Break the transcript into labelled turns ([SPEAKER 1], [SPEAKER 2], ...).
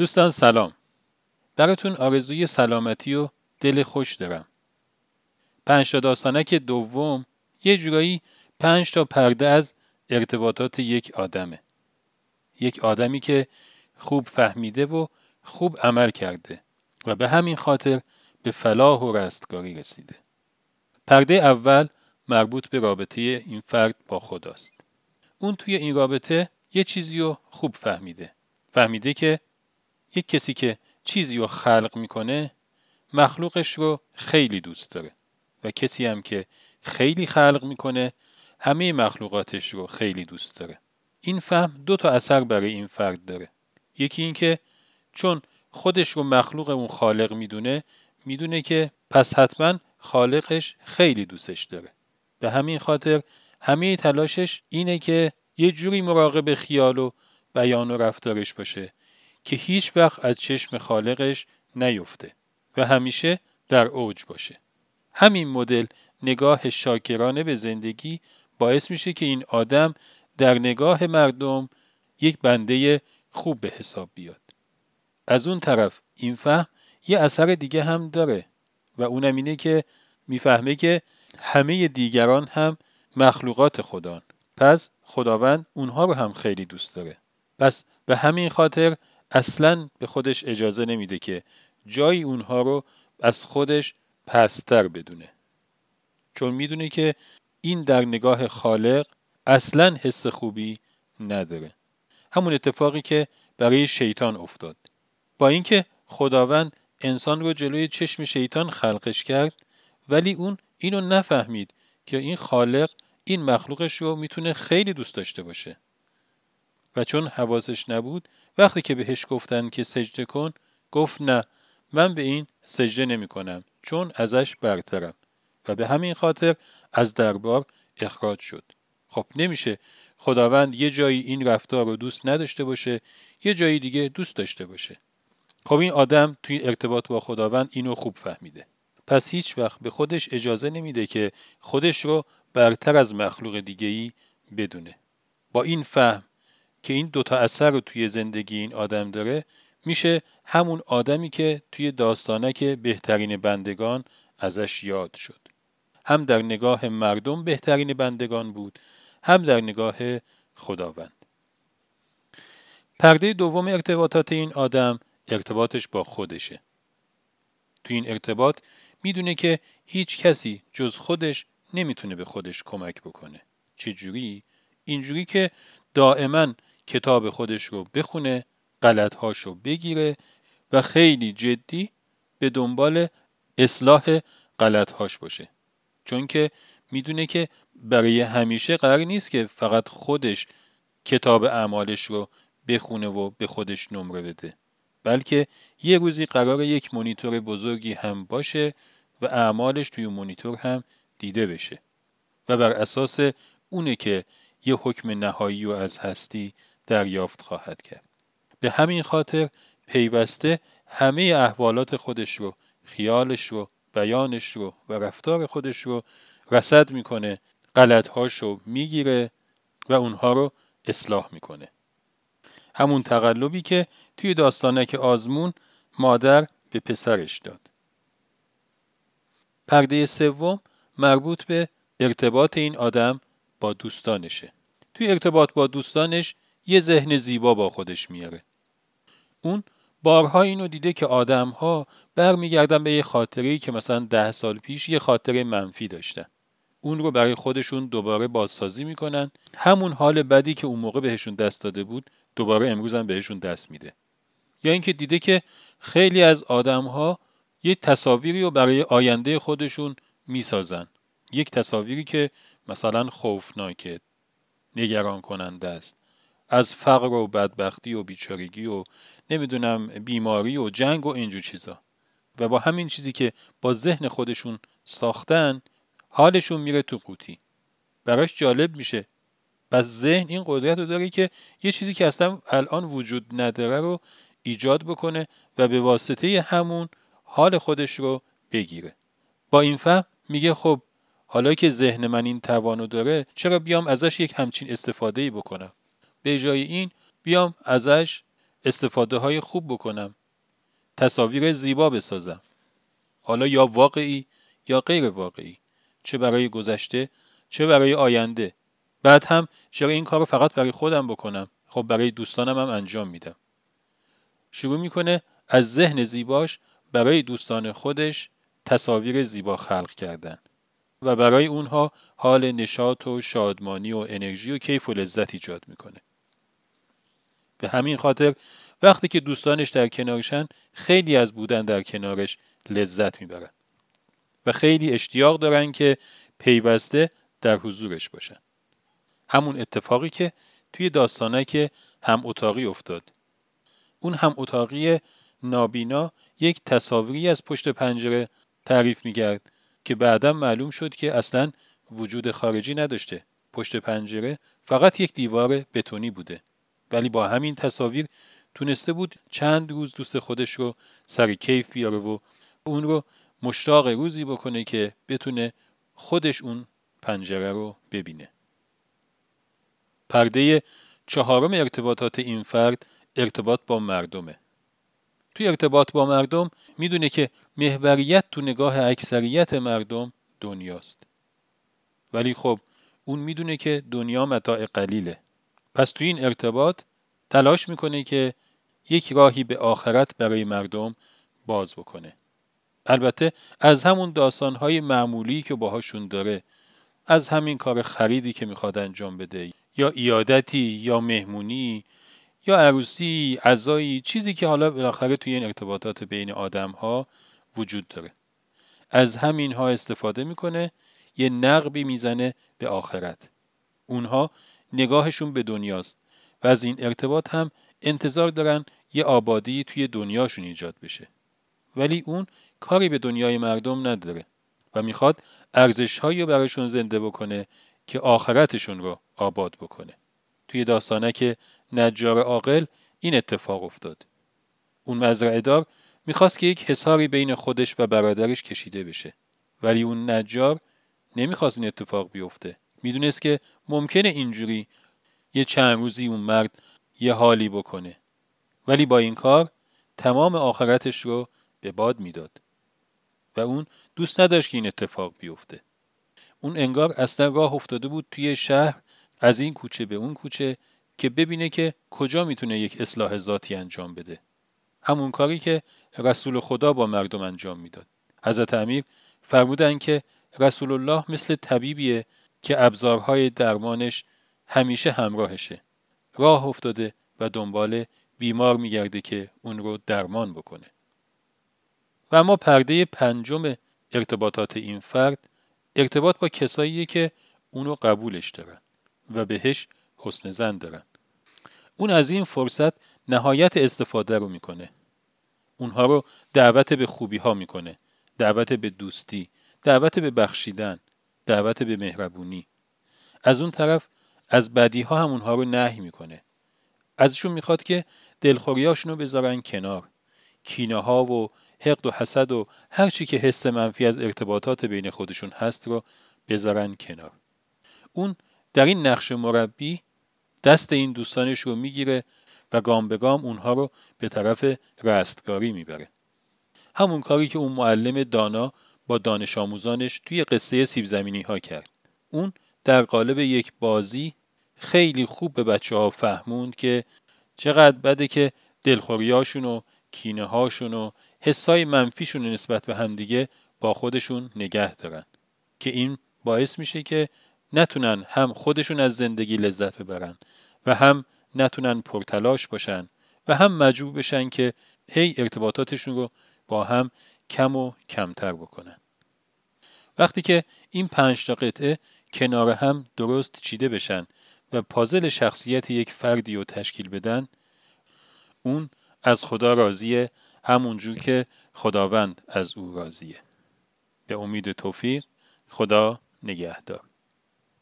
[SPEAKER 1] دوستان سلام. براتون آرزوی سلامتی و دل خوش دارم. پنج تا داستانک دوم یه جورایی پنج تا پرده از ارتباطات یک آدمه. یک آدمی که خوب فهمیده و خوب عمل کرده و به همین خاطر به فلاح و رستگاری رسیده. پرده اول مربوط به رابطه این فرد با خداست. اون توی این رابطه یه چیزی رو خوب فهمیده. فهمیده که یک کسی که چیزی رو خلق می‌کنه مخلوقش رو خیلی دوست داره. و کسی هم که خیلی خلق می‌کنه همه مخلوقاتش رو خیلی دوست داره. این فهم دو تا اثر برای این فرد داره. یکی این که چون خودش رو مخلوق اون خالق می‌دونه می‌دونه که پس حتما خالقش خیلی دوستش داره. به همین خاطر همه تلاشش اینه که یه جوری مراقب خیال و بیان و رفتارش باشه. که هیچ وقت از چشم خالقش نیفته و همیشه در اوج باشه. همین مدل نگاه شاکرانه به زندگی باعث میشه که این آدم در نگاه مردم یک بنده خوب به حساب بیاد. از اون طرف این فهم یه اثر دیگه هم داره و اونم اینه که می‌فهمه که همه دیگران هم مخلوقات خدان. پس خداوند اونها رو هم خیلی دوست داره. پس به همین خاطر اصلا به خودش اجازه نمیده که جای اونها رو از خودش پستر بدونه. چون می‌دونه که این در نگاه خالق اصلا حس خوبی نداره. همون اتفاقی که برای شیطان افتاد. با اینکه خداوند انسان رو جلوی چشم شیطان خلقش کرد ولی اون اینو نفهمید که این خالق این مخلوقش رو می‌تونه خیلی دوست داشته باشه. و چون حواسش نبود وقتی که بهش گفتن که سجده کن گفت نه من به این سجده نمی کنم چون ازش برترم. و به همین خاطر از دربار اخراج شد. خب نمیشه خداوند یه جایی این رفتار رو دوست نداشته باشه یه جایی دیگه دوست داشته باشه. خب این آدم توی ارتباط با خداوند اینو خوب فهمیده. پس هیچ وقت به خودش اجازه نمیده که خودش رو برتر از مخلوق دیگهی بدونه. با این فهم که این دوتا اثر رو توی زندگی این آدم داره میشه همون آدمی که توی داستانک بهترین بندگان ازش یاد شد. هم در نگاه مردم بهترین بندگان بود هم در نگاه خداوند. پرده دوم ارتباطات این آدم ارتباطش با خودشه. توی این ارتباط می‌دونه که هیچ کسی جز خودش نمی‌تونه به خودش کمک بکنه. چجوری؟ اینجوری که دائما کتاب خودش رو بخونه غلطهاش رو بگیره و خیلی جدی به دنبال اصلاح غلطهاش باشه. چون که می‌دونه که برای همیشه قرار نیست که فقط خودش کتاب اعمالش رو بخونه و به خودش نمره بده بلکه یه روزی قرار یک مونیتور بزرگی هم باشه و اعمالش توی مونیتور هم دیده بشه. و بر اساس اونه که یه حکم نهایی و از هستی دریافت خواهد کرد. به همین خاطر پیوسته همه احوالات خودش رو، خیالش رو، بیانش رو و رفتار خودش رو رسد می‌کنه، غلطهاش رو می‌گیره و اونها رو اصلاح می‌کنه. همون تقلبی که توی داستانک آزمون مادر به پسرش داد. پرده سوم مربوط به ارتباط این آدم با دوستانشه. توی ارتباط با دوستانش یه ذهن زیبا با خودش میاره. اون بارها اینو دیده که آدم ها برمیگردن به یه خاطره که مثلا ده سال پیش یه خاطره منفی داشتن. اون رو برای خودشون دوباره بازسازی می‌کنن همون حال بدی که اون موقع بهشون دست داده بود دوباره امروز هم بهشون دست میده یا اینکه دیده که خیلی از آدم ها یه تصاویری رو برای آینده خودشون می‌سازن یک تصاویری که مثلا خوفناکه نگران کننده است از فقر و بدبختی و بیچارگی و نمی‌دونم بیماری و جنگ و اینجور چیزا. و با همین چیزی که با ذهن خودشون ساختن حالشون میره تو قوطی. براش جالب میشه. پس ذهن این قدرت رو داره که یه چیزی که اصلا الان وجود نداره رو ایجاد بکنه و به واسطه همون حال خودش رو بگیره. با این فهم میگه خب حالا که ذهن من این توانو داره چرا بیام ازش یک همچین استفاده ای بکنم؟ به جای این بیام ازش استفاده های خوب بکنم. تصاویر زیبا بسازم. حالا یا واقعی یا غیر واقعی. چه برای گذشته چه برای آینده. بعد هم چرا این کار فقط برای خودم بکنم. خب برای دوستانم هم انجام میدم. شروع می‌کنه از ذهن زیباش برای دوستان خودش تصاویر زیبا خلق کردن. و برای اونها حال نشاط و شادمانی و انرژی و کیف و لذت ایجاد می‌کنه. به همین خاطر وقتی که دوستانش در کنارشن خیلی از بودن در کنارش لذت می‌برن و خیلی اشتیاق دارن که پیوسته در حضورش باشن. همون اتفاقی که توی داستانه که هم اتاقی افتاد. اون هم اتاقی نابینا یک تصاویری از پشت پنجره تعریف می‌کرد که بعدا معلوم شد که اصلا وجود خارجی نداشته. پشت پنجره فقط یک دیوار بتونی بوده. ولی با همین تصاویر تونسته بود چند روز دوست خودش رو سر کیف بیاره و اون رو مشتاق روزی بکنه که بتونه خودش اون پنجره رو ببینه. پرده چهارم ارتباطات این فرد ارتباط با مردمه. توی ارتباط با مردم می‌دونه که محوریت تو نگاه اکثریت مردم دنیاست. ولی خب اون می‌دونه که دنیا متاع قلیله. پس توی این ارتباط تلاش می‌کنه که یک راهی به آخرت برای مردم باز بکنه. البته از همون داستانهای معمولی که باهاشون داره از همین کار خریدی که می‌خواد انجام بده یا ایادتی یا مهمونی یا عروسی عزایی چیزی که حالا بالاخره توی این ارتباطات بین آدم ها وجود داره. از همین ها استفاده می‌کنه یه نقبی می‌زنه به آخرت. اونها نگاهشون به دنیاست و از این ارتباط هم انتظار دارن یه آبادی توی دنیاشون ایجاد بشه. ولی اون کاری به دنیای مردم نداره و می‌خواد ارزش هایی براشون زنده بکنه که آخرتشون رو آباد بکنه. توی داستانه که نجار عاقل این اتفاق افتاد. اون مزرعه دار می‌خواست که یک حساری بین خودش و برادرش کشیده بشه. ولی اون نجار نمی‌خواست این اتفاق بیفته. می‌دونست که ممکنه اینجوری یه چند روزی اون مرد یه حالی بکنه. ولی با این کار تمام آخرتش رو به باد می‌داد. و اون دوست نداشت که این اتفاق بیفته. اون انگار اصلا راه افتاده بود توی شهر از این کوچه به اون کوچه که ببینه که کجا می‌تونه یک اصلاح ذاتی انجام بده. همون کاری که رسول خدا با مردم انجام می‌داد. حضرت امیر فرمودن که رسول الله مثل طبیبیه که ابزارهای درمانش همیشه همراهشه. راه افتاده و دنبال بیمار میگرده که اون رو درمان بکنه. و اما پرده پنجم ارتباطات این فرد ارتباط با کساییه که اونو قبولش دارن و بهش حسن زن دارن. اون از این فرصت نهایت استفاده رو می‌کنه. اونها رو دعوت به خوبی ها می‌کنه. دعوت به دوستی دعوت به بخشیدن دعوت به مهربونی. از اون طرف از بدی ها هم اونها رو نهی می‌کنه. ازشون می‌خواد که دلخوریاشون رو بذارن کنار. کینه ها و حقد و حسد و هر چی که حس منفی از ارتباطات بین خودشون هست رو بذارن کنار. اون در این نقش مربی دست این دوستانش رو می‌گیره و گام به گام اونها رو به طرف رستگاری می‌بره. همون کاری که اون معلم دانا با دانش آموزانش توی قصه سیب زمینی ها کرد. اون در قالب یک بازی خیلی خوب به بچه ها فهموند که چقدر بده که دلخوریاشون و کینه هاشون و حسای منفیشون نسبت به همدیگه با خودشون نگه دارن. که این باعث میشه که نتونن هم خودشون از زندگی لذت ببرن و هم نتونن پرتلاش باشن و هم مجبور بشن که هی ارتباطاتشون رو با هم کم و کمتر بکنن. وقتی که این پنج تا قطعه کنار هم درست چیده بشن و پازل شخصیت یک فردی رو تشکیل بدن اون از خدا راضیه همونجور که خداوند از او راضیه. به امید توفیق خدا نگهدار.